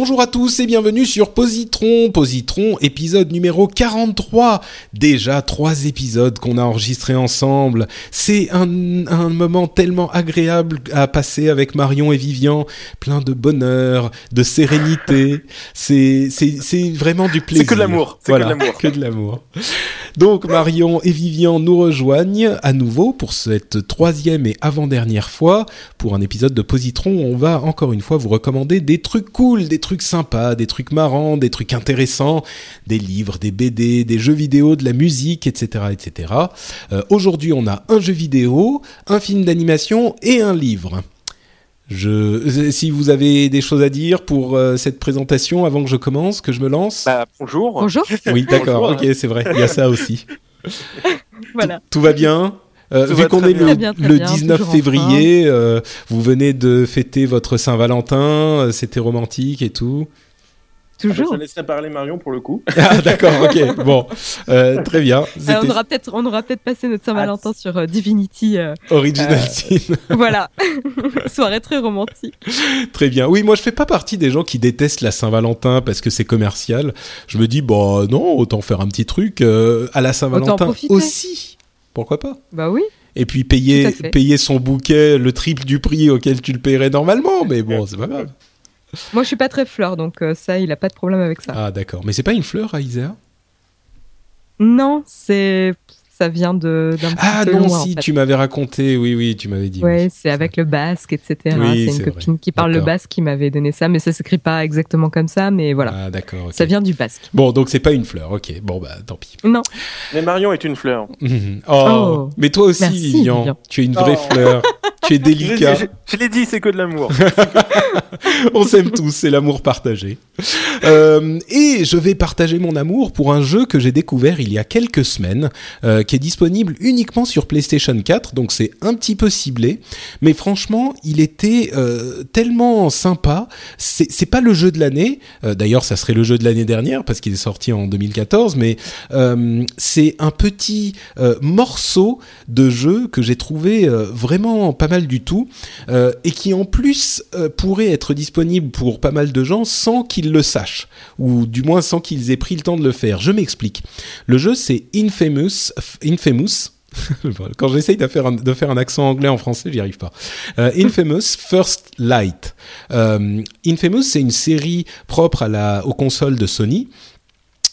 Bonjour à tous et bienvenue sur Positron, Positron épisode numéro 43. Déjà trois épisodes qu'on a enregistrés ensemble. C'est un, un, moment tellement agréable à passer avec Marion et Vivian, plein de bonheur, de sérénité. C'est c'est vraiment du plaisir. C'est que de l'amour. Voilà, que de l'amour. Donc Marion et Vivian nous rejoignent à nouveau pour cette troisième et avant-dernière fois pour un épisode de Positron. On va encore une fois vous recommander des trucs cool, des trucs sympas, des trucs marrants, des trucs intéressants, des livres, des BD, des jeux vidéo, de la musique, etc., etc. Euh, Aujourd'hui, on a un jeu vidéo, un film d'animation et un livre. Je, si vous avez des choses à dire pour euh, cette présentation avant que je commence, que je me lance? Bah, bonjour. Bonjour. Oui, d'accord. ok, c'est vrai. Il y a ça aussi. voilà. Tout, tout va bien? Euh, Tout vu qu'on est le, bien. Très bien, le très bien, 19 toujours en février, euh, vous venez de fêter votre Saint-Valentin, c'était romantique et tout. Toujours. Je laisserai parler Marion pour le coup. Ah d'accord, ok, bon, Euh, très bien. Alors, C'était on aura peut-être, on aura peut-être passé notre Saint-Valentin sur euh, Divinity. euh, Original euh, Sin. voilà, soirée très romantique. Très bien. Oui, moi je fais pas partie des gens qui détestent la Saint-Valentin parce que c'est commercial. Je me dis, bah non, autant faire un petit truc euh, à la Saint-Valentin aussi. Pourquoi pas? Bah oui. Et puis payer, payer son bouquet le triple du prix auquel tu le paierais normalement, mais bon, c'est pas grave. Moi, je suis pas très fleur, donc euh, ça, il a pas de problème avec ça. Ah d'accord, mais c'est pas une fleur, Isaiah Non, c'est, ça vient de d'un Ah non, loin, en si, fait. tu m'avais raconté, oui, oui, tu m'avais dit. Ouais, oui. c'est avec le basque, etc. Oui, c'est une vrai. copine qui parle le basque qui m'avait donné ça, mais ça s'écrit pas exactement comme ça, mais voilà. Ah d'accord. Ça vient du basque. Bon, donc c'est pas une fleur, ok, bon bah tant pis. Non, Mais Marion est une fleur. Mhm. oh, Oh. mais toi aussi, Merci, Vivian, Vivian. tu es une vraie Oh. fleur, tu es Je, délicat. je- je l'ai dit, c'est que de l'amour. On s'aime tous, c'est l'amour partagé. Euh, et je vais partager mon amour pour un jeu que j'ai découvert il y a quelques semaines, euh, qui est disponible uniquement sur PlayStation 4, donc c'est un petit peu ciblé, mais franchement, il était euh, tellement sympa. C'est pas le jeu de l'année, euh, d'ailleurs, ça serait le jeu de l'année dernière parce qu'il est sorti en 2014, mais euh, c'est un petit morceau de jeu que j'ai trouvé vraiment pas mal du tout et qui en plus pourrait être disponible pour pas mal de gens sans qu'ils le sachent ou du moins sans qu'ils aient pris le temps de le faire. Je m'explique. Le jeu c'est Infamous, Infamous. Quand j'essaye de faire, un, accent anglais en français, j'y arrive pas. Euh, Infamous First Light. Euh, Infamous, c'est une série propre à la, aux consoles de Sony.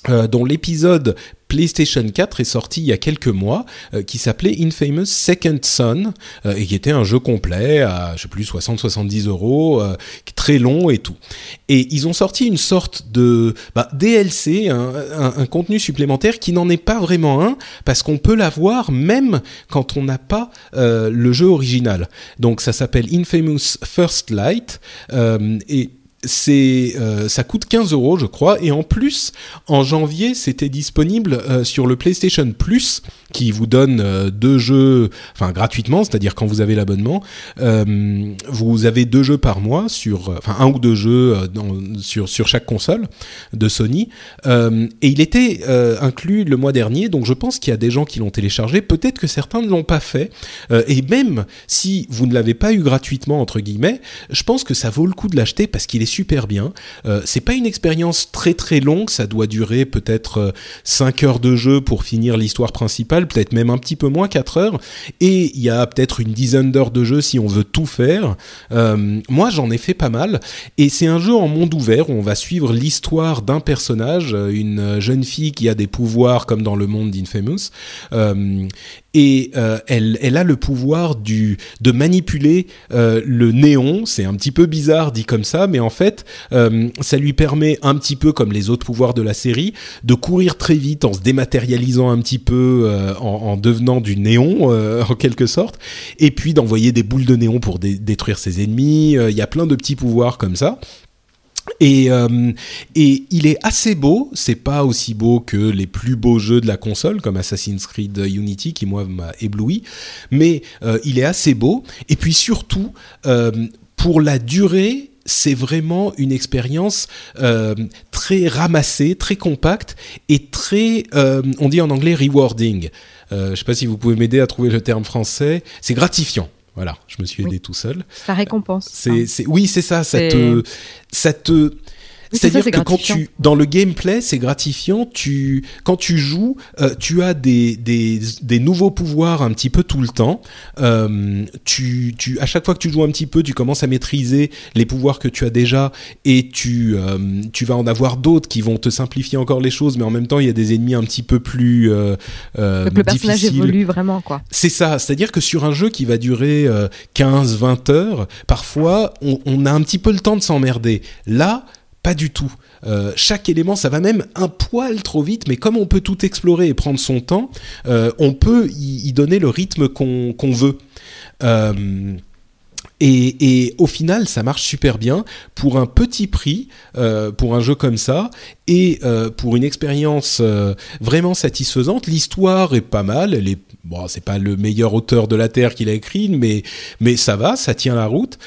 Euh, dont l'épisode PlayStation 4 est sorti il y a quelques mois, euh, qui s'appelait Infamous Second Son, euh, et qui était un jeu complet à, je sais plus, 60-70 euros, très long et tout. Et ils ont sorti une sorte de bah, DLC, un, un- contenu supplémentaire qui n'en est pas vraiment un, parce qu'on peut l'avoir même quand on n'a pas le jeu original. Donc ça s'appelle Infamous First Light, et c'est euh, ça coûte 15 euros je crois et en plus en janvier c'était disponible euh, sur le PlayStation Plus qui vous donne euh, deux jeux enfin gratuitement c'est-à-dire quand vous avez l'abonnement euh, vous avez deux jeux par mois sur enfin un ou deux jeux euh, dans- sur sur chaque console de Sony. Euh, et il était euh, inclus le mois dernier donc je pense qu'il y a des gens qui l'ont téléchargé. Peut-être que certains ne l'ont pas fait. Euh, et même si vous ne l'avez pas eu gratuitement entre guillemets je pense que ça vaut le coup de l'acheter parce qu'il est bien. Euh, c'est pas une expérience très très longue, ça doit durer peut-être 5 heures de jeu pour finir l'histoire principale, peut-être même un petit peu moins 4 heures. Et il y a peut-être une dizaine d'heures de jeu si on veut tout faire. moi, j'en ai fait pas mal. Et c'est un jeu en monde ouvert où on va suivre l'histoire d'un personnage, une jeune fille qui a des pouvoirs comme dans le monde d'Infamous. Euh, et euh, elle, elle a le pouvoir du, de manipuler euh, le néon. C'est un petit peu bizarre dit comme ça, mais en fait, euh, ça lui permet un petit peu comme les autres pouvoirs de la série de courir très vite en se dématérialisant un petit peu, en, en, devenant du néon en quelque sorte, et puis d'envoyer des boules de néon pour détruire ses ennemis. Il y a plein de petits pouvoirs comme ça. Et, euh, et il est assez beau, c'est pas aussi beau que les plus beaux jeux de la console comme Assassin's Creed Unity qui moi m'a ébloui, mais euh, il est assez beau. Et puis surtout, euh, pour la durée, c'est vraiment une expérience euh, très ramassée, très compacte et très, euh, on dit en anglais rewarding. Euh, je sais pas si vous pouvez m'aider à trouver le terme français. C'est gratifiant. Voilà, je me suis aidé tout seul. Ça récompense. C'est, c'est, oui, c'est ça. Ça te, ça te, c'est-à-dire que quand tu dans le gameplay, c'est gratifiant. Tu quand tu joues, euh, tu as des, des, des nouveaux pouvoirs un petit peu tout le temps. Euh, tu tu à chaque fois que tu joues un petit peu, tu commences à maîtriser les pouvoirs que tu as déjà et tu euh, tu vas en avoir d'autres qui vont te simplifier encore les choses, mais en même temps, il y a des ennemis un petit peu plus euh, euh Donc le personnage évolue vraiment quoi. C'est ça, c'est-à-dire que sur un jeu qui va durer 15-20 heures, parfois on, on a un petit peu le temps de s'emmerder. Là, pas du tout. Euh, chaque élément, ça va même un poil trop vite, mais comme on peut tout explorer et prendre son temps, euh, on peut y, donner le rythme qu'on veut. Euh, et, au final, ça marche super bien pour un petit prix, pour un jeu comme ça, et pour une expérience vraiment satisfaisante. L'histoire est pas mal, elle est c'est pas le meilleur auteur de la terre qu'il a écrit, mais ça va, ça tient la route.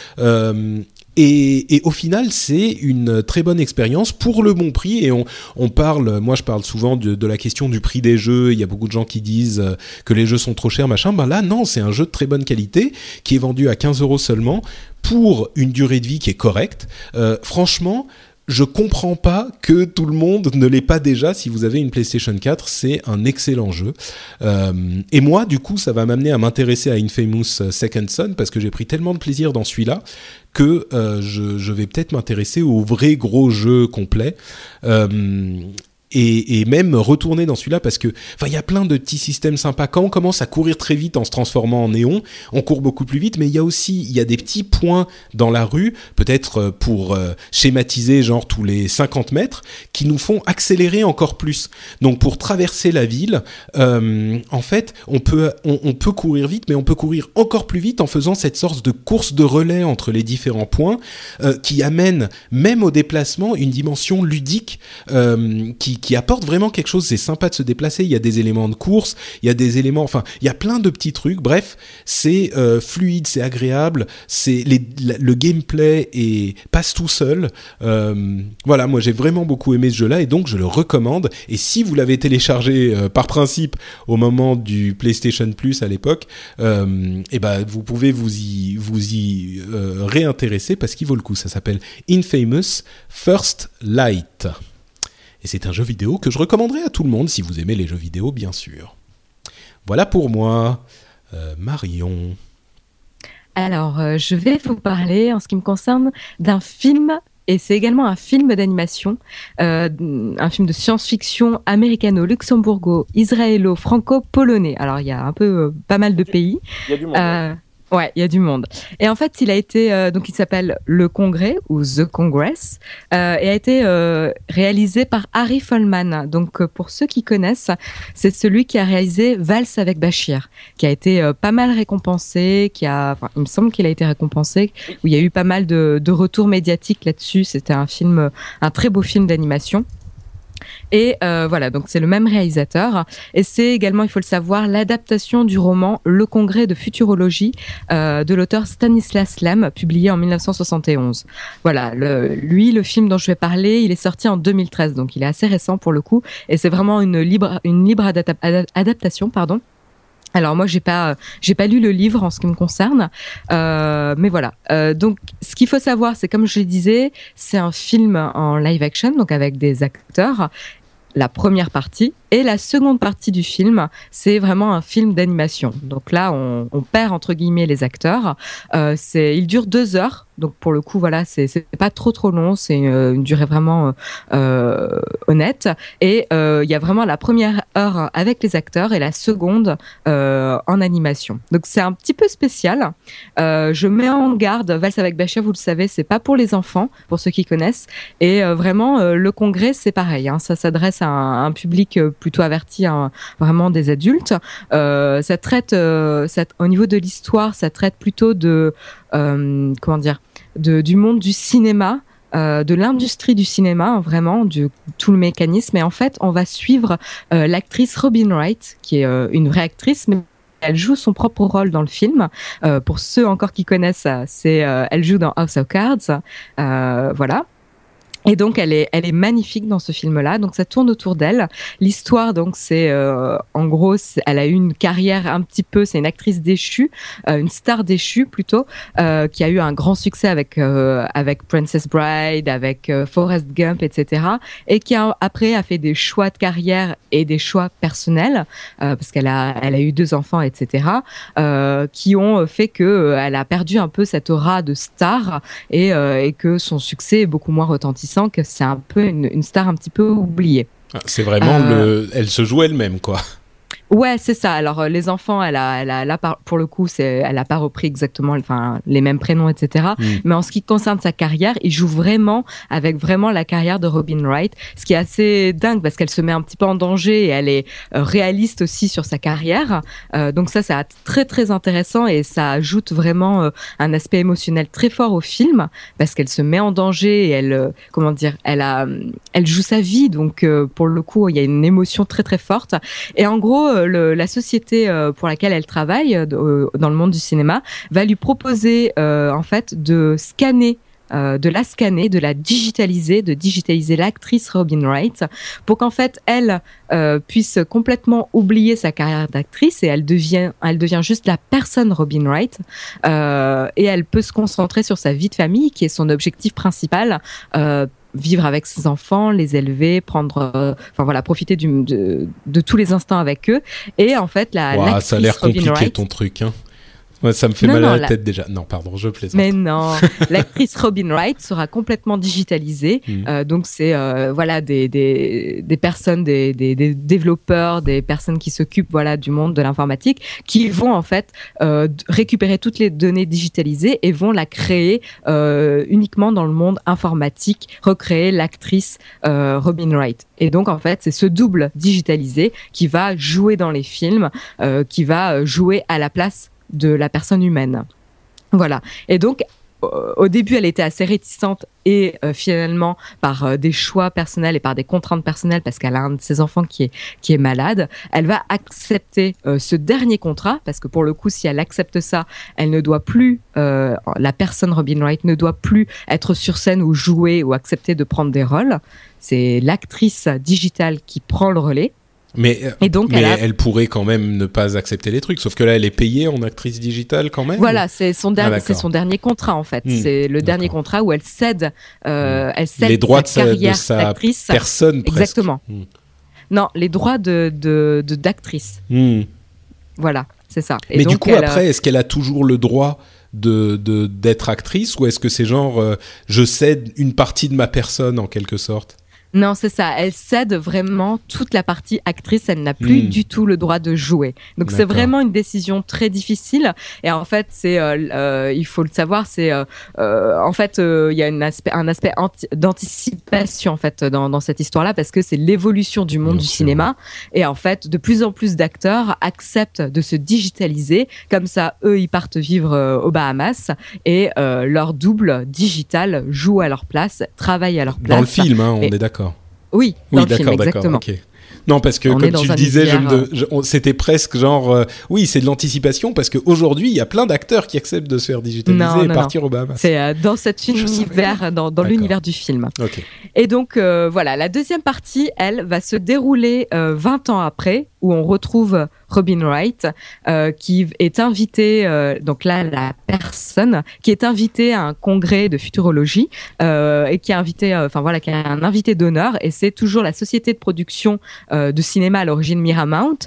Et, au final, c'est une très bonne expérience pour le bon prix. Et on, parle, moi je parle souvent de, la question du prix des jeux. Il y a beaucoup de gens qui disent euh, que les jeux sont trop chers, machin. Ben là, non, c'est un jeu de très bonne qualité qui est vendu à 15 euros seulement pour une durée de vie qui est correcte. Euh, franchement, je comprends pas que tout le monde ne l'ait pas déjà. Si vous avez une PlayStation 4, c'est un excellent jeu. Euh, et moi, du coup, ça va m'amener à m'intéresser à Infamous Second Son parce que j'ai pris tellement de plaisir dans celui-là que euh, je, vais peut-être m'intéresser au vrai gros jeu complet. Euh, et, et, même retourner dans celui-là parce que enfin il y a plein de petits systèmes sympas. Quand on commence à courir très vite en se transformant en néon on court beaucoup plus vite mais il y a aussi il y a des petits points dans la rue peut-être euh, pour euh, schématiser genre tous les 50 mètres qui nous font accélérer encore plus. Donc pour traverser la ville euh, en fait on peut on, on, peut courir vite mais on peut courir encore plus vite en faisant cette sorte de course de relais entre les différents points euh, qui amène même au déplacement une dimension ludique qui qui apporte vraiment quelque chose. C'est sympa de se déplacer. Il y a des éléments de course, il y a des éléments, enfin, il y a plein de petits trucs. Bref, c'est euh, fluide, c'est agréable. C'est le gameplay passe tout seul. Euh, voilà, moi j'ai vraiment beaucoup aimé ce jeu-là et donc je le recommande. Et si vous l'avez téléchargé euh, par principe au moment du PlayStation Plus à l'époque, et eh ben vous pouvez vous y vous y réintéresser parce qu'il vaut le coup. Ça s'appelle Infamous First Light. Et c'est un jeu vidéo que je recommanderais à tout le monde si vous aimez les jeux vidéo, bien sûr. Voilà pour moi. Euh, Marion. Alors, euh, je vais vous parler, en ce qui me concerne, d'un film et c'est également un film d'animation, euh, un film de science-fiction américano-luxembourgo-israélo-franco-polonais. Alors il y a un peu pas mal de pays. Il y a du monde. Ouais, il y a du monde. Et en fait, il a été euh, donc il s'appelle Le Congrès ou The Congress euh, et a été euh, réalisé par Harry Folman. Donc pour ceux qui connaissent, c'est celui qui a réalisé Valse avec Bachir, qui a été pas mal récompensé, qui a, enfin, il me semble qu'il a été récompensé, où il y a eu pas mal de, de retours médiatiques là-dessus. C'était un film, un très beau film d'animation. Et euh, voilà, donc c'est le même réalisateur. Et c'est également, il faut le savoir, l'adaptation du roman Le Congrès de futurologie euh, de l'auteur Stanislas Lem, publié en 1971. Voilà, le, lui, le film dont je vais parler, il est sorti en 2013, donc il est assez récent pour le coup. Et c'est vraiment une libre, une libre adaptation, pardon Alors moi j'ai pas j'ai pas lu le livre en ce qui me concerne, euh, mais voilà. Euh, donc ce qu'il faut savoir, c'est comme je le disais, c'est un film en live action, donc avec des acteurs. La première partie et la seconde partie du film, c'est vraiment un film d'animation. Donc là, on, perd entre guillemets les acteurs. Euh, c'est, il dure deux heures. Donc pour le coup, voilà, c'est, pas trop trop long. C'est une, une durée vraiment euh, honnête. Et euh, il y a vraiment la première heure avec les acteurs et la seconde euh, en animation. Donc c'est un petit peu spécial. Euh, je mets en garde, Valse avec Bachir, vous le savez, c'est pas pour les enfants, pour ceux qui connaissent. Et euh, vraiment, le congrès, c'est pareil. Hein, ça s'adresse à un, un public plutôt averti hein, vraiment des adultes. Euh, ça traite, euh, au niveau de l'histoire, ça traite plutôt de euh, comment dire, de, du monde du cinéma. De l'industrie du cinéma, vraiment, du tout le mécanisme. Et en fait, on va suivre l'actrice Robin Wright, qui est une vraie actrice, mais elle joue son propre rôle dans le film. pour ceux encore qui connaissent, c'est elle joue dans House of Cards, voilà. Et donc elle est, elle est magnifique dans ce film-là. Donc ça tourne autour d'elle. L'histoire, donc c'est, euh, en gros, elle a eu une carrière un petit peu. C'est une actrice déchue, euh, une star déchue plutôt, euh, qui a eu un grand succès avec euh, avec Princess Bride, avec euh, Forrest Gump, etc. Et qui a, après a fait des choix de carrière et des choix personnels parce qu'elle a, elle a eu deux enfants, etc. qui ont fait que elle a perdu un peu cette aura de star et, et que son succès est beaucoup moins retentissant que c'est un peu une, une, star un petit peu oubliée. C'est vraiment euh... le, elle se joue elle-même quoi. Ouais, c'est ça. Alors les enfants, elle a, elle a, là pour le coup, c'est, elle a pas repris exactement, enfin les mêmes prénoms, etc. Mm. Mais en ce qui concerne sa carrière, il joue vraiment avec vraiment la carrière de Robin Wright, ce qui est assez dingue parce qu'elle se met un petit peu en danger et elle est réaliste aussi sur sa carrière. Euh, donc ça, c'est très très intéressant et ça ajoute vraiment euh, un aspect émotionnel très fort au film parce qu'elle se met en danger et elle, euh, comment dire, elle a, elle joue sa vie. Donc pour le coup, il y a une émotion très très forte. Et en gros le, la société euh, pour laquelle elle travaille euh, dans le monde du cinéma va lui proposer euh, en fait de scanner euh, de la scanner, de la digitaliser, de digitaliser l'actrice Robin Wright, pour qu'en fait elle euh, puisse complètement oublier sa carrière d'actrice et elle devient, elle devient juste la personne Robin Wright euh, et elle peut se concentrer sur sa vie de famille qui est son objectif principal vivre avec ses enfants, les élever, prendre, euh, enfin voilà, profiter du, de, de, tous les instants avec eux. Et en fait, la wow, ça a l'air compliqué Wright, ton truc. Hein. Ouais, ça me fait non, mal non, à la, la, tête déjà. Non, pardon, je plaisante. Mais non, l'actrice Robin Wright sera complètement digitalisée. Mmh. Euh, donc c'est euh, voilà des, des, des personnes, des, des, des, développeurs, des personnes qui s'occupent voilà du monde de l'informatique, qui vont en fait euh, récupérer toutes les données digitalisées et vont la créer uniquement dans le monde informatique, recréer l'actrice Robin Wright. Et donc en fait c'est ce double digitalisé qui va jouer dans les films, qui va jouer à la place de la personne humaine. Voilà. Et donc, au début, elle était assez réticente et euh, finalement, par euh, des choix personnels et par des contraintes personnelles, parce qu'elle a un de ses enfants qui est, qui est malade, elle va accepter euh, ce dernier contrat, parce que pour le coup, si elle accepte ça, elle ne doit plus, la personne Robin Wright ne doit plus être sur scène ou jouer ou accepter de prendre des rôles. C'est l'actrice digitale qui prend le relais. Mais, et donc, mais elle, a... elle, pourrait quand même ne pas accepter les trucs, sauf que là, elle est payée en actrice digitale quand même. Voilà, c'est son, der ah, son dernier contrat en fait. Mmh, c'est le dernier contrat où elle cède, euh, elle cède les droits sa de sa, carrière d'actrice. personne. Presque. Exactement. Mmh. Non, les droits de d'actrice. De, mmh. Voilà, c'est ça. Et mais donc, du coup, après, est-ce qu'elle a toujours le droit de d'être actrice ou est-ce que c'est genre euh, je cède une partie de ma personne en quelque sorte? Non, c'est ça. Elle cède vraiment toute la partie actrice. Elle n'a plus mmh. du tout le droit de jouer. Donc c'est vraiment une décision très difficile. Et en fait, c'est, euh, euh, il faut le savoir, c'est, euh, en fait, il y a une aspect, un aspect d'anticipation en fait dans, dans cette histoire-là parce que c'est l'évolution du monde Bien du sûr. cinéma. Et en fait, de plus en plus d'acteurs acceptent de se digitaliser. Comme ça, eux, ils partent vivre aux Bahamas et leur double digital joue à leur place, travaille à leur place. Dans le film, hein, on et, est d'accord. Oui, oui d'accord, d'accord. Okay. Non, parce que on comme tu le disais, c'était presque genre, euh, oui, c'est de l'anticipation parce qu'aujourd'hui, il y a plein d'acteurs qui acceptent de se faire digitaliser non, et non, partir non. au Bahamas. C'est euh, dans cet univers, dans, dans l'univers du film. Okay. Et donc, euh, voilà, la deuxième partie, elle, va se dérouler 20 ans après, où on retrouve Robin Wright, euh, qui est invité, euh, donc là la personne qui est invitée à un congrès de futurologie euh, et qui est euh, enfin voilà, qui est un invité d'honneur, et c'est toujours la société de production de cinéma à l'origine Miramount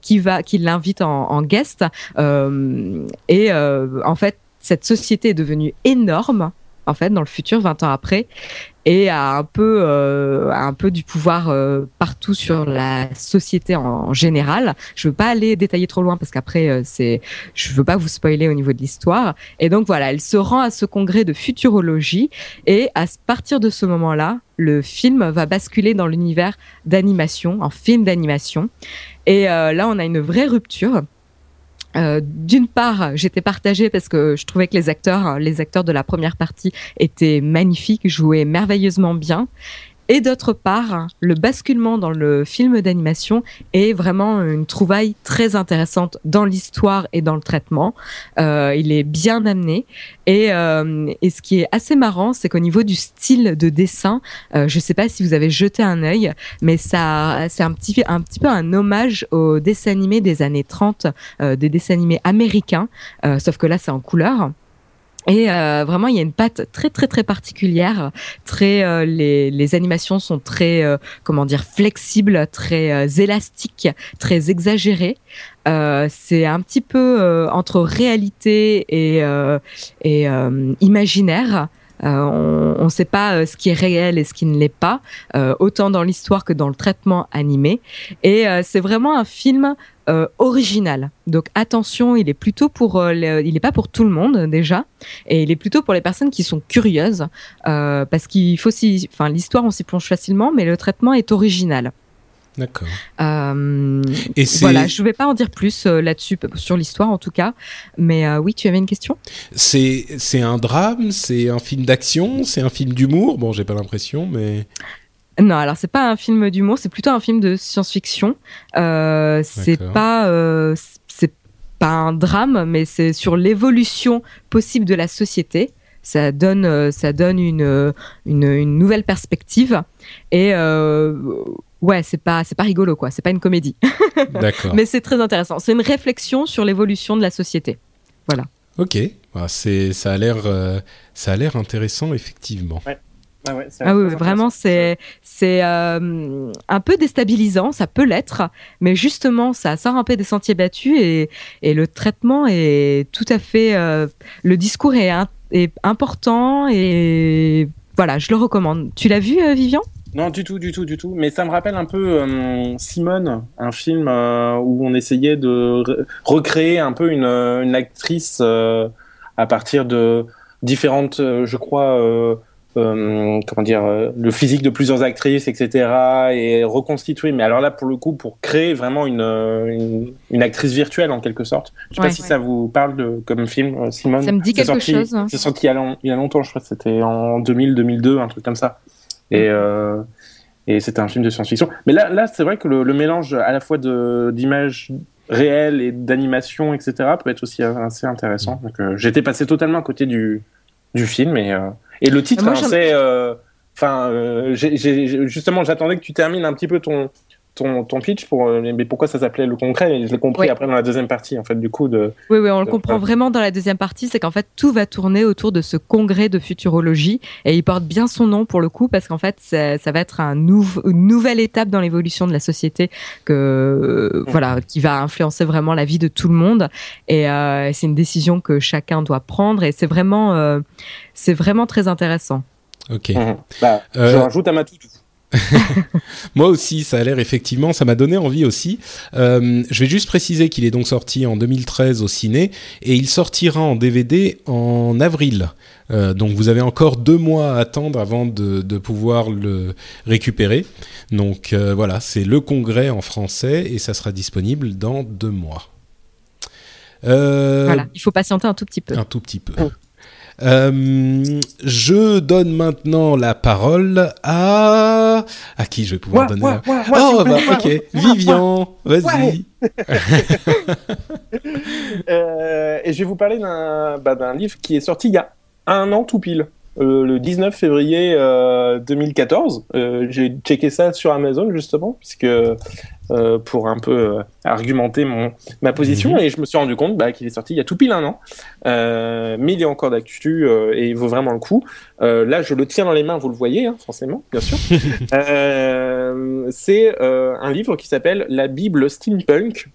qui va, qui l'invite en, en guest, et en fait cette société est devenue énorme en fait dans le futur 20 ans après et a un peu euh, un peu du pouvoir euh, partout sur la société en, en général. Je veux pas aller détailler trop loin parce qu'après euh, c'est je veux pas vous spoiler au niveau de l'histoire. Et donc voilà, elle se rend à ce congrès de futurologie et à partir de ce moment-là, le film va basculer dans l'univers d'animation, en film d'animation. Et euh, là on a une vraie rupture euh, d'une part, j'étais partagée parce que je trouvais que les acteurs, les acteurs de la première partie étaient magnifiques, jouaient merveilleusement bien. Et d'autre part, le basculement dans le film d'animation est vraiment une trouvaille très intéressante dans l'histoire et dans le traitement. Euh, il est bien amené. Et, euh, et ce qui est assez marrant, c'est qu'au niveau du style de dessin, euh, je ne sais pas si vous avez jeté un œil, mais ça, c'est un petit, un petit peu un hommage aux dessins animés des années 30, euh, des dessins animés américains, sauf que là, c'est en couleur. Et euh, vraiment, il y a une patte très très très particulière. Très, euh, les, les animations sont très, euh, comment dire, flexibles, très euh, élastiques, très exagérées. Euh, c'est un petit peu euh, entre réalité et, et imaginaire. Euh, on ne sait pas ce qui est réel et ce qui ne l'est pas, euh, autant dans l'histoire que dans le traitement animé. Et c'est vraiment un film euh, original. Donc attention, il est plutôt pour, euh, il n'est pas pour tout le monde déjà, et il est plutôt pour les personnes qui sont curieuses, euh, parce qu'il faut si, enfin l'histoire on s'y plonge facilement, mais le traitement est original. D'accord. Et voilà, je ne vais pas en dire plus là-dessus sur l'histoire en tout cas, mais oui, tu avais une question? C'est c'est un drame, c'est un film d'action, c'est un film d'humour? Bon, j'ai pas l'impression, mais Non, alors c'est pas un film d'humour, c'est plutôt un film de science-fiction. Euh, c'est pas, euh, c'est pas un drame, mais c'est sur l'évolution possible de la société. Ça donne, euh, ça donne une, euh, une, une nouvelle perspective. Et euh, ouais, c'est pas, c'est pas rigolo quoi. C'est pas une comédie, d'accord. mais c'est très intéressant. C'est une réflexion sur l'évolution de la société. Ok. Bah, c'est ça a l'air ça a l'air intéressant effectivement. Ah, ouais, Ah oui, vraiment, c'est c'est euh, un peu déstabilisant, ça peut l'être, mais justement, ça sort un peu des sentiers battus et, et le traitement est tout à fait. euh, le discours est, est important et voilà, je le recommande. Tu l'as vu, euh, Vivian? Non, du tout, du tout, du tout. Mais ça me rappelle un peu euh, Simone, un film euh, où on essayait de re- recréer un peu une, une actrice euh, à partir de différentes, je crois, euh, comment dire, euh, le physique de plusieurs actrices, etc. Et reconstituer. Mais alors là, pour le coup, pour créer vraiment une, euh, une, une actrice virtuelle en quelque sorte. Je sais Ouais. pas si ça vous parle de, comme film, Simone. Ça me dit quelque sorti- chose. C'est sorti il y, a long- il y a longtemps, je crois que c'était en 2000, 2002, un truc comme ça. Et, euh, et c'était un film de science-fiction. Mais là, là c'est vrai que le, le mélange à la fois d'images réelles et d'animation, etc., peut être aussi assez intéressant. Donc, j'étais passé totalement à côté du, du film. Et, euh, et le titre, hein, c'est. euh, Enfin, euh, justement, j'attendais que tu termines un petit peu ton. Ton, ton pitch pour euh, mais pourquoi ça s'appelait le concret? Et je l'ai compris Oui. après dans la deuxième partie en fait du coup de Oui, oui, on le comprend ouais. vraiment dans la deuxième partie, c'est qu'en fait tout va tourner autour de ce congrès de futurologie et il porte bien son nom pour le coup parce qu'en fait ça, ça va être un nouv- une nouvelle étape dans l'évolution de la société que euh, voilà qui va influencer vraiment la vie de tout le monde et euh, c'est une décision que chacun doit prendre et c'est vraiment euh, c'est vraiment très intéressant. Ok. Bah, Euh, je rajoute à ma toutou Moi aussi, ça a l'air effectivement, ça m'a donné envie aussi. Euh, je vais juste préciser qu'il est donc sorti en 2013 au ciné et il sortira en DVD en avril. Euh, donc vous avez encore deux mois à attendre avant de, de pouvoir le récupérer. Donc euh, voilà, c'est le congrès en français et ça sera disponible dans deux mois. Euh, Voilà, il faut patienter un tout petit peu. un tout petit peu. Euh, je donne maintenant la parole à à qui je vais pouvoir donner la... Oh bah ok, Vivian, vas-y. Euh, et je vais vous parler d'un bah, d'un livre qui est sorti il y a un an tout pile. Le 19 février 2014. J'ai checké ça sur Amazon justement, puisque pour un peu argumenter mon ma position mhm. et je me suis rendu compte bah, qu'il est sorti il y a tout pile un an, mais il est encore d'actu et il vaut vraiment le coup. là, je le tiens dans les mains, vous le voyez, hein, forcément, bien sûr. c'est un livre qui s'appelle La Bible steampunk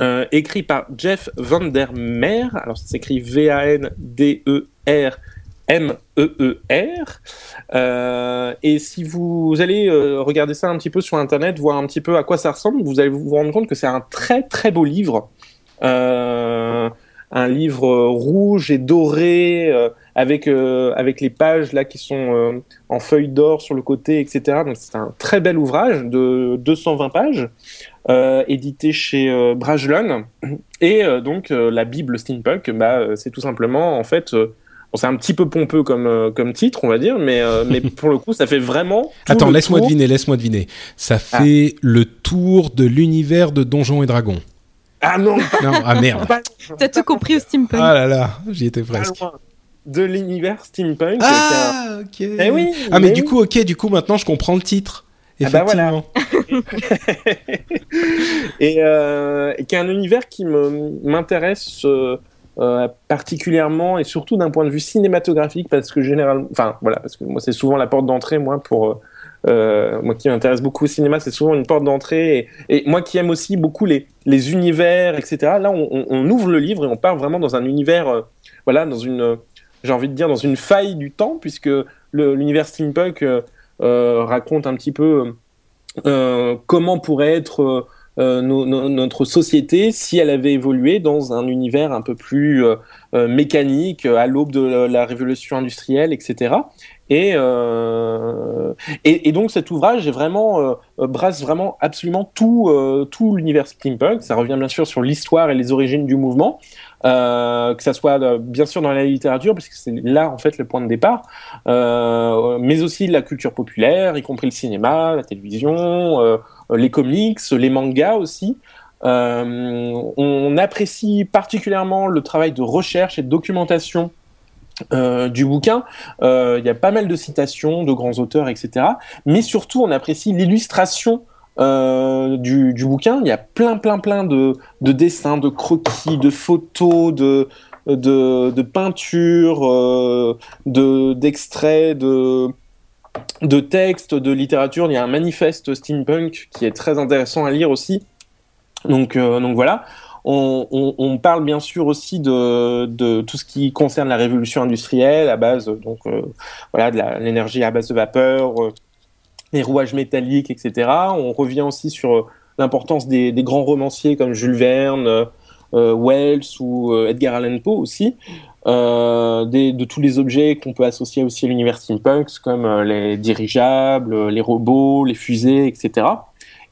euh, écrit par Jeff Vandermeer. Alors, ça s'écrit V-A-N-D-E-R. M-E-E-R. Euh, et si vous allez euh, regarder ça un petit peu sur Internet, voir un petit peu à quoi ça ressemble, vous allez vous rendre compte que c'est un très très beau livre. un livre rouge et doré avec avec les pages là qui sont en feuilles d'or sur le côté, etc. Donc c'est un très bel ouvrage de 220 pages. Euh, édité chez euh, Brajlon. Et euh, donc la Bible steampunk, bah, c'est tout simplement en fait c'est un petit peu pompeux comme, comme titre, on va dire, mais, mais pour le coup, ça fait vraiment. Attends, laisse-moi deviner, laisse-moi deviner. Ça ah. fait le tour de l'univers de Donjons et Dragons. Ah non Non, ah merde T'as tout compris au steampunk Ah là là, j'y étais presque. De l'univers steampunk. Ah, ok. Eh oui, ah, mais, du coup, ok, du coup, maintenant, je comprends le titre. Ah bah voilà. et, euh, qui est un univers qui m'intéresse euh, euh, particulièrement et surtout d'un point de vue cinématographique parce que généralement, enfin voilà, parce que moi c'est souvent la porte d'entrée, moi pour euh, moi qui m'intéresse beaucoup au cinéma, c'est souvent une porte d'entrée et, moi qui aime aussi beaucoup les, les univers, etc. Là, on, ouvre le livre et on part vraiment dans un univers, voilà, dans une, j'ai envie de dire, dans une faille du temps puisque l'univers steampunk euh, raconte un petit peu euh, comment pourrait être euh, notre société si elle avait évolué dans un univers un peu plus mécanique à l'aube de la révolution industrielle, etc. Et, et, donc cet ouvrage vraiment brasse vraiment absolument tout tout l'univers steampunk. Ça revient bien sûr sur l'histoire et les origines du mouvement, euh, que ça soit euh, bien sûr dans la littérature, parce que c'est là en fait le point de départ, euh, mais aussi la culture populaire, y compris le cinéma, la télévision, euh, les comics, les mangas aussi. Euh, on apprécie particulièrement le travail de recherche et de documentation euh, du bouquin. Il y a pas mal de citations de grands auteurs, etc. Mais surtout, on apprécie l'illustration euh, du, bouquin, il y a plein, plein, plein de, dessins, de croquis, de photos, de, de, peintures, euh, de, d'extraits, de, de textes, de littérature. Il y a un manifeste steampunk qui est très intéressant à lire aussi. Donc, euh, donc voilà. On, parle bien sûr aussi de, de, tout ce qui concerne la révolution industrielle à base donc voilà de l'énergie à base de vapeur, les rouages métalliques, etc. On revient aussi sur euh, l'importance des, grands romanciers comme Jules Verne, euh, euh, Wells ou Edgar Allan Poe aussi, de tous les objets qu'on peut associer aussi à l'univers steampunk, comme les dirigeables, les robots, les fusées, etc.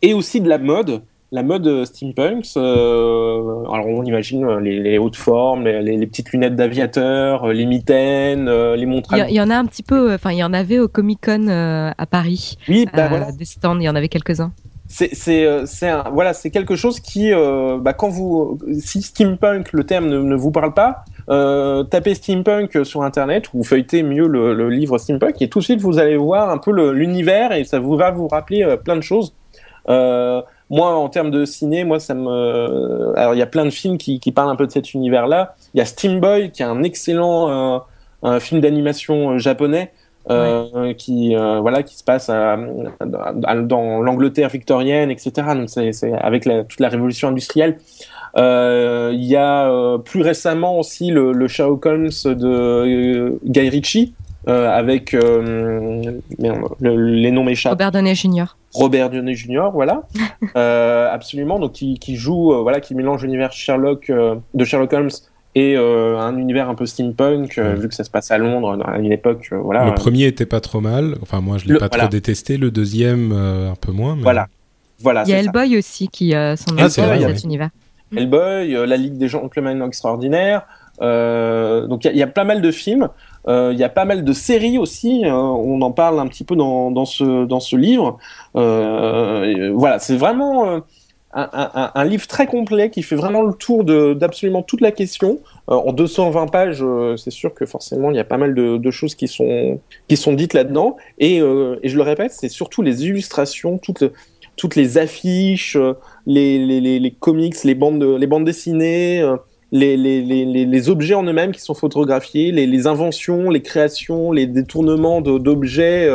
Et aussi de la mode, la mode steampunk, euh, alors on imagine les, hautes formes, les, petites lunettes d'aviateur, les mitaines, les montres. Il y, en a un petit peu, enfin il y en avait au Comic Con à Paris. Oui, bah voilà. Des stands, il y en avait quelques-uns. C'est c'est voilà c'est quelque chose qui bah, quand vous si steampunk le terme ne, vous parle pas tapez steampunk sur internet ou feuilletez mieux le, livre steampunk et tout de suite vous allez voir un peu l'univers et ça vous va vous rappeler plein de choses moi, en termes de ciné, moi, ça me. Alors, il y a plein de films qui, parlent un peu de cet univers-là. Il y a Steam Boy, qui est un excellent euh, un film d'animation euh, japonais. Euh, qui voilà qui se passe dans l'Angleterre victorienne etc donc c'est avec la, toute la révolution industrielle il y a plus récemment aussi le, le Sherlock Holmes de Guy Ritchie avec les noms m'échappent Robert Downey Jr. Robert Downey Jr. Voilà, euh, absolument. Donc qui, joue, euh, voilà, qui mélange l'univers Sherlock euh, de Sherlock Holmes et un univers un peu steampunk, vu que ça se passe à Londres à une époque, voilà. Le premier était pas trop mal. Enfin, moi, je l'ai pas trop détesté. Le deuxième, un peu moins. Voilà, voilà. Il y a Hellboy aussi qui s'en ah, dans cet univers. Hellboy, la Ligue des Gentlemen Extraordinaires. donc il y, a pas mal de films. Il y a pas mal de séries aussi. on en parle un petit peu dans, dans ce dans ce livre. Euh, voilà, c'est vraiment. Un, livre très complet qui fait vraiment le tour d'absolument toute la question. Euh, en 220 pages, euh, c'est sûr que forcément il y a pas mal de, choses qui sont qui sont dites là-dedans. Et, euh, et, je le répète, c'est surtout les illustrations, toutes toutes les affiches, les, les, les, comics, les bandes les bandes dessinées. Les, les, les, objets en eux-mêmes qui sont photographiés, les, inventions, les créations, les détournements d'objets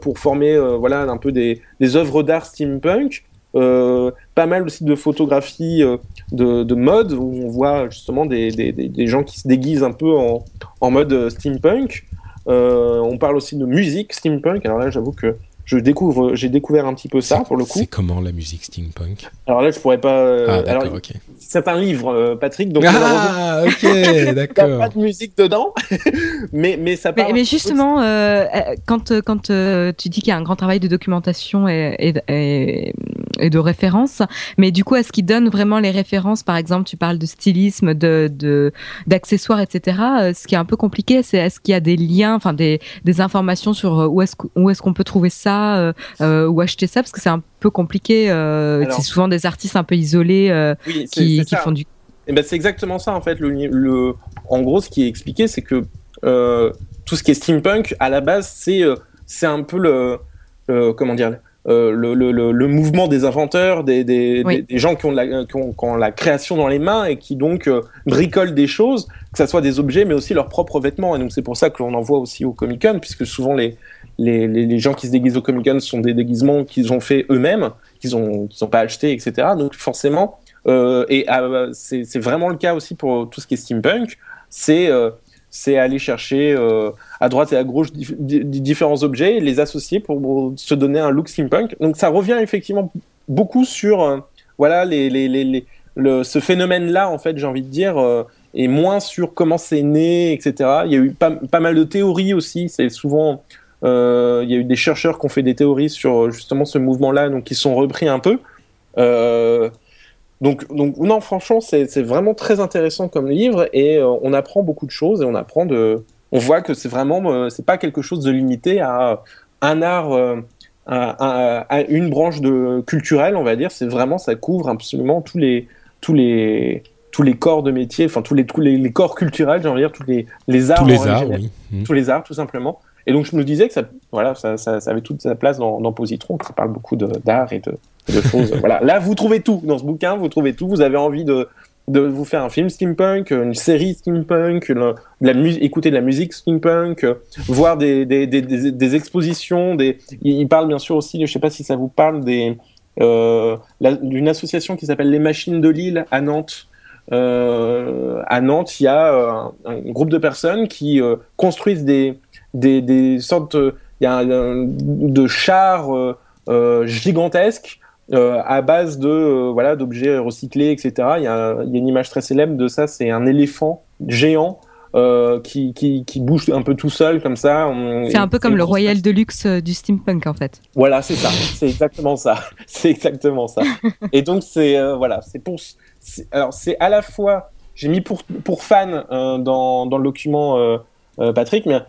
pour former voilà un peu des, des œuvres d'art steampunk. Euh, pas mal aussi de photographies euh, de, de, mode où on voit justement des, des, des, gens qui se déguisent un peu en, en mode euh, steampunk. on parle aussi de musique steampunk. Alors là, j'avoue que je découvre, j'ai découvert un petit peu ça pour le coup. C'est comment la musique steampunk? Alors là, je pourrais pas. ah, d'accord, ok. C'est un livre, Patrick. Donc ah, ok, d'accord. Il n'y a pas de musique dedans, mais mais ça parle. Mais, mais justement, euh, quand quand tu dis qu'il y a un grand travail de documentation et, et, et et de références. Mais du coup, est-ce qu'il donne vraiment les références Par exemple, tu parles de stylisme, de d'accessoires, etc. Euh, ce qui est un peu compliqué, c'est est-ce qu'il y a des liens, enfin des, des informations sur euh, où est-ce où est-ce qu'on peut trouver ça, euh, euh, ou acheter ça, parce que c'est un peu compliqué. Euh, c'est souvent des artistes un peu isolés euh, qui, qui font du. Et eh ben c'est exactement ça en fait. Le, le, en gros, ce qui est expliqué, c'est que tout ce qui est steampunk, à la base, c'est c'est un peu le, le comment dire euh, le, le, le, mouvement des inventeurs, des, des, des, gens qui ont, la, qui, ont, qui ont, la, création dans les mains et qui donc euh, bricolent des choses, que ce soit des objets, mais aussi leurs propres vêtements. Et donc c'est pour ça que l'on en voit aussi au Comic Con, puisque souvent les, les, les, gens qui se déguisent au Comic Con sont des déguisements qu'ils ont fait eux-mêmes, qu'ils ont, qu'ils ont pas acheté, etc. Donc forcément, euh, et euh, c'est vraiment le cas aussi pour tout ce qui est steampunk, c'est c'est aller chercher euh, à droite et à gauche différents objets et les associer pour se donner un look steampunk. Donc ça revient effectivement beaucoup sur euh, voilà les, les, les, le, ce phénomène-là en fait j'ai envie de dire euh, et moins sur comment c'est né etc. Il y a eu pas, pas mal de théories aussi. C'est souvent euh, il y a eu des chercheurs qui ont fait des théories sur justement ce mouvement-là donc qui sont repris un peu. Donc, donc non, franchement, c'est vraiment très intéressant comme livre et euh, on apprend beaucoup de choses et on apprend de, on voit que c'est vraiment, euh, c'est pas quelque chose de limité à un art, euh, à, à, une branche de culturelle, on va dire. C'est vraiment, ça couvre absolument tous les, tous les, tous les corps de métier, enfin tous les, tous les, corps culturels, j'ai envie de dire tous les, les arts, tous les arts, oui. tous les arts, tout simplement. Et donc je me disais que ça, voilà, ça, ça, ça avait toute sa place dans, dans Positron, qui parle beaucoup d'art et de, de choses. voilà. Là, vous trouvez tout dans ce bouquin, vous trouvez tout. Vous avez envie de, de vous faire un film steampunk, une série steampunk, une, de la écouter de la musique steampunk, voir des, des, des, des, expositions. Des... Il parle bien sûr aussi, je sais pas si ça vous parle, des, euh, d'une association qui s'appelle Les Machines de Lille à Nantes. Euh, à Nantes, il y a euh, un, groupe de personnes qui euh, construisent des, des, des sortes, il y a un, de chars euh, gigantesques euh, à base de euh, voilà d'objets recyclés, etc. Il y, a, il y, a, une image très célèbre de ça, c'est un éléphant géant euh, qui, qui, qui, bouge un peu tout seul comme ça. C'est un peu comme le Royal Deluxe du steampunk en fait. Voilà, c'est ça, c'est exactement ça, c'est exactement ça. Et donc c'est euh, voilà, c'est pour, alors c'est à la fois, j'ai mis pour pour euh, dans dans le document Patrick, mais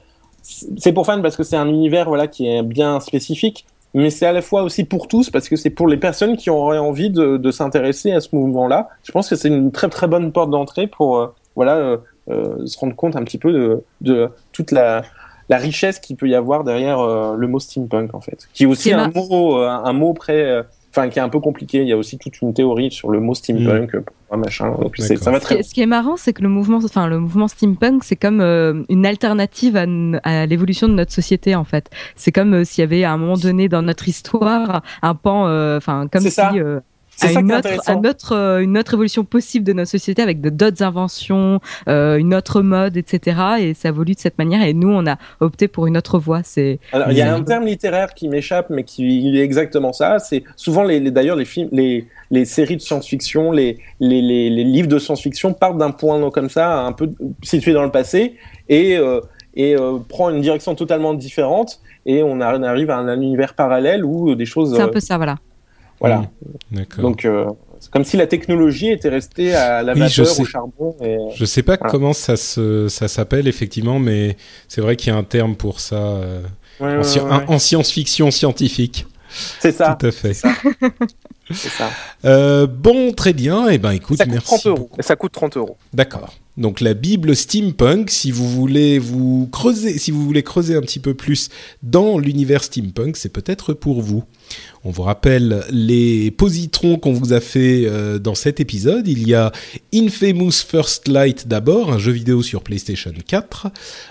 c'est pour fans parce que c'est un univers voilà qui est bien spécifique mais c'est à la fois aussi pour tous parce que c'est pour les personnes qui auraient envie de, de s'intéresser à ce mouvement-là. Je pense que c'est une très très bonne porte d'entrée pour euh, voilà euh, euh, se rendre compte un petit peu de, de toute la, la richesse qu'il peut y avoir derrière le mot steampunk en fait, qui est aussi un mot un mot près enfin qui est un peu compliqué. Il y a aussi toute une théorie sur le mot steampunk, mmh. machin. Donc ça va très. Ce qui est, marrant, c'est que le mouvement, enfin le mouvement steampunk, c'est comme euh, une alternative à, à l'évolution de notre société en fait. C'est comme euh, s'il y avait à un moment donné dans notre histoire un pan, euh, enfin comme si. Ça à une, autre, à notre, euh, une autre évolution possible de notre société avec d'autres inventions, euh, une autre mode, etc. Et ça évolue de cette manière. Et nous, on a opté pour une autre voie. C'est. Alors, il y a un terme littéraire qui m'échappe, mais qui est exactement ça. C'est souvent les, les d'ailleurs les films, les, les séries de science-fiction, les, les, les, les livres de science-fiction partent d'un point comme ça, un peu situé dans le passé, et euh, et euh, prend une direction totalement différente. Et on arrive à un, un univers parallèle où des choses. C'est un peu ça, voilà. Voilà. Donc, euh, c'est comme si la technologie était restée à la vapeur, au charbon. Et... Je sais pas comment ça se, ça s'appelle effectivement, mais c'est vrai qu'il y a un terme pour ça euh, ouais, en, ouais, en, en science-fiction scientifique. C'est ça. Tout à fait. C'est ça. Euh, bon, très bien. Eh ben, écoute, ça coûte merci. 30 euros. Ça coûte 30 euros. D'accord. Donc la Bible steampunk, si vous voulez vous creuser, si vous voulez creuser un petit peu plus dans l'univers steampunk, c'est peut-être pour vous. On vous rappelle les positrons qu'on vous a fait euh, dans cet épisode. Il y a Infamous First Light d'abord, un jeu vidéo sur PlayStation 4,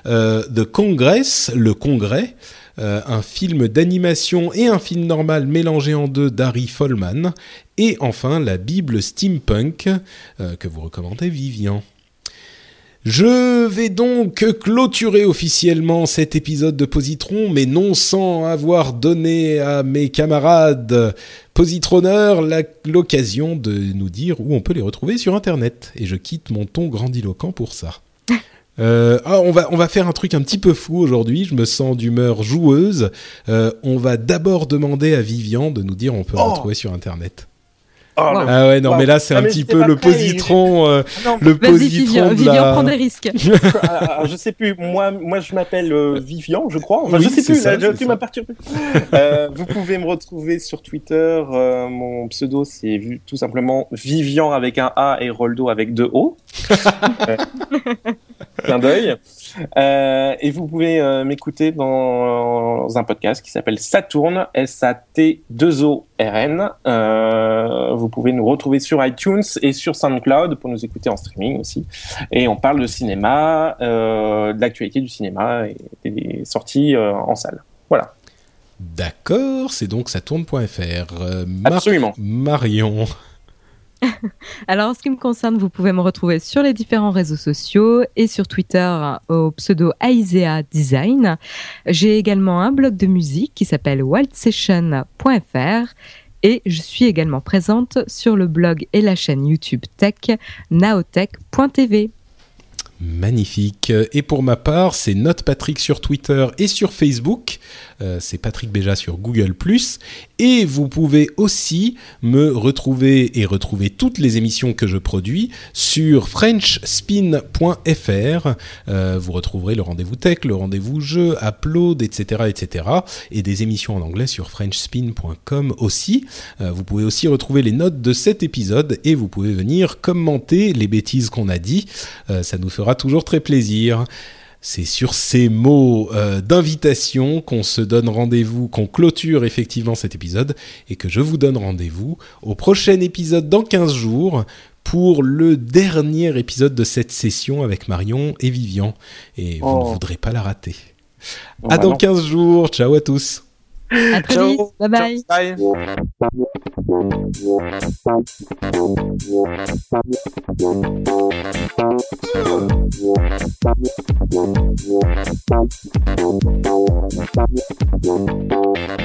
euh, The Congress, le Congrès, euh, un film d'animation et un film normal mélangé en deux d'Harry Follman, et enfin la Bible steampunk euh, que vous recommandez Vivian. Je vais donc clôturer officiellement cet épisode de Positron, mais non sans avoir donné à mes camarades positronneurs la- l'occasion de nous dire où on peut les retrouver sur Internet. Et je quitte mon ton grandiloquent pour ça. Euh, ah, on, va, on va faire un truc un petit peu fou aujourd'hui, je me sens d'humeur joueuse. Euh, on va d'abord demander à Vivian de nous dire on peut Oh. retrouver sur Internet. Oh, Wow. Ah ouais, non, Wow. mais là c'est Ah, un petit peu le positron, euh, Non, le positron Vivian, de Vivian prend des risques. Ah, je sais plus. Moi, moi, je m'appelle euh, Vivian, je crois. Enfin, Oui, je sais plus. ça, là, je- c'est tu m'as perturbé. Euh, vous pouvez me retrouver sur Twitter. euh, mon pseudo, c'est vu- tout simplement Vivian avec un A et Roldo avec deux O. Euh, Clin d'œil. Euh, et vous pouvez euh, m'écouter dans un podcast qui s'appelle Saturn, S-A-T-2-O-R-N. Euh, vous pouvez nous retrouver sur iTunes et sur SoundCloud pour nous écouter en streaming aussi. Et on parle de cinéma, euh, de l'actualité du cinéma et des sorties euh, en salle. Voilà, D'accord, c'est donc saturne.fr. Euh, Mar- absolument. Marion. Alors, en ce qui me concerne, vous pouvez me retrouver sur les différents réseaux sociaux et sur Twitter au pseudo Aisea Design. J'ai également un blog de musique qui s'appelle wildsession.fr et je suis également présente sur le blog et la chaîne YouTube Tech naotech.tv. Magnifique. Et pour ma part, c'est Note Patrick sur Twitter et sur Facebook. Euh, c'est Patrick Béja sur Google+. Et vous pouvez aussi me retrouver et retrouver toutes les émissions que je produis sur frenchspin.fr. Euh, vous retrouverez le rendez-vous tech, le rendez-vous jeu, upload, etc., etc. Et des émissions en anglais sur frenchspin.com aussi. Euh, vous pouvez aussi retrouver les notes de cet épisode et vous pouvez venir commenter les bêtises qu'on a dit. Ça nous fera toujours très plaisir. C'est sur ces mots euh, d'invitation qu'on se donne rendez-vous, qu'on clôture effectivement cet épisode et que je vous donne rendez-vous au prochain épisode dans 15 jours pour le dernier épisode de cette session avec Marion et Vivian. Et vous Oh. ne voudrez pas la rater. Bon, à bah dans non. 15 jours. Ciao à tous. À très Ciao. vite. Bye bye. Ciao, bye.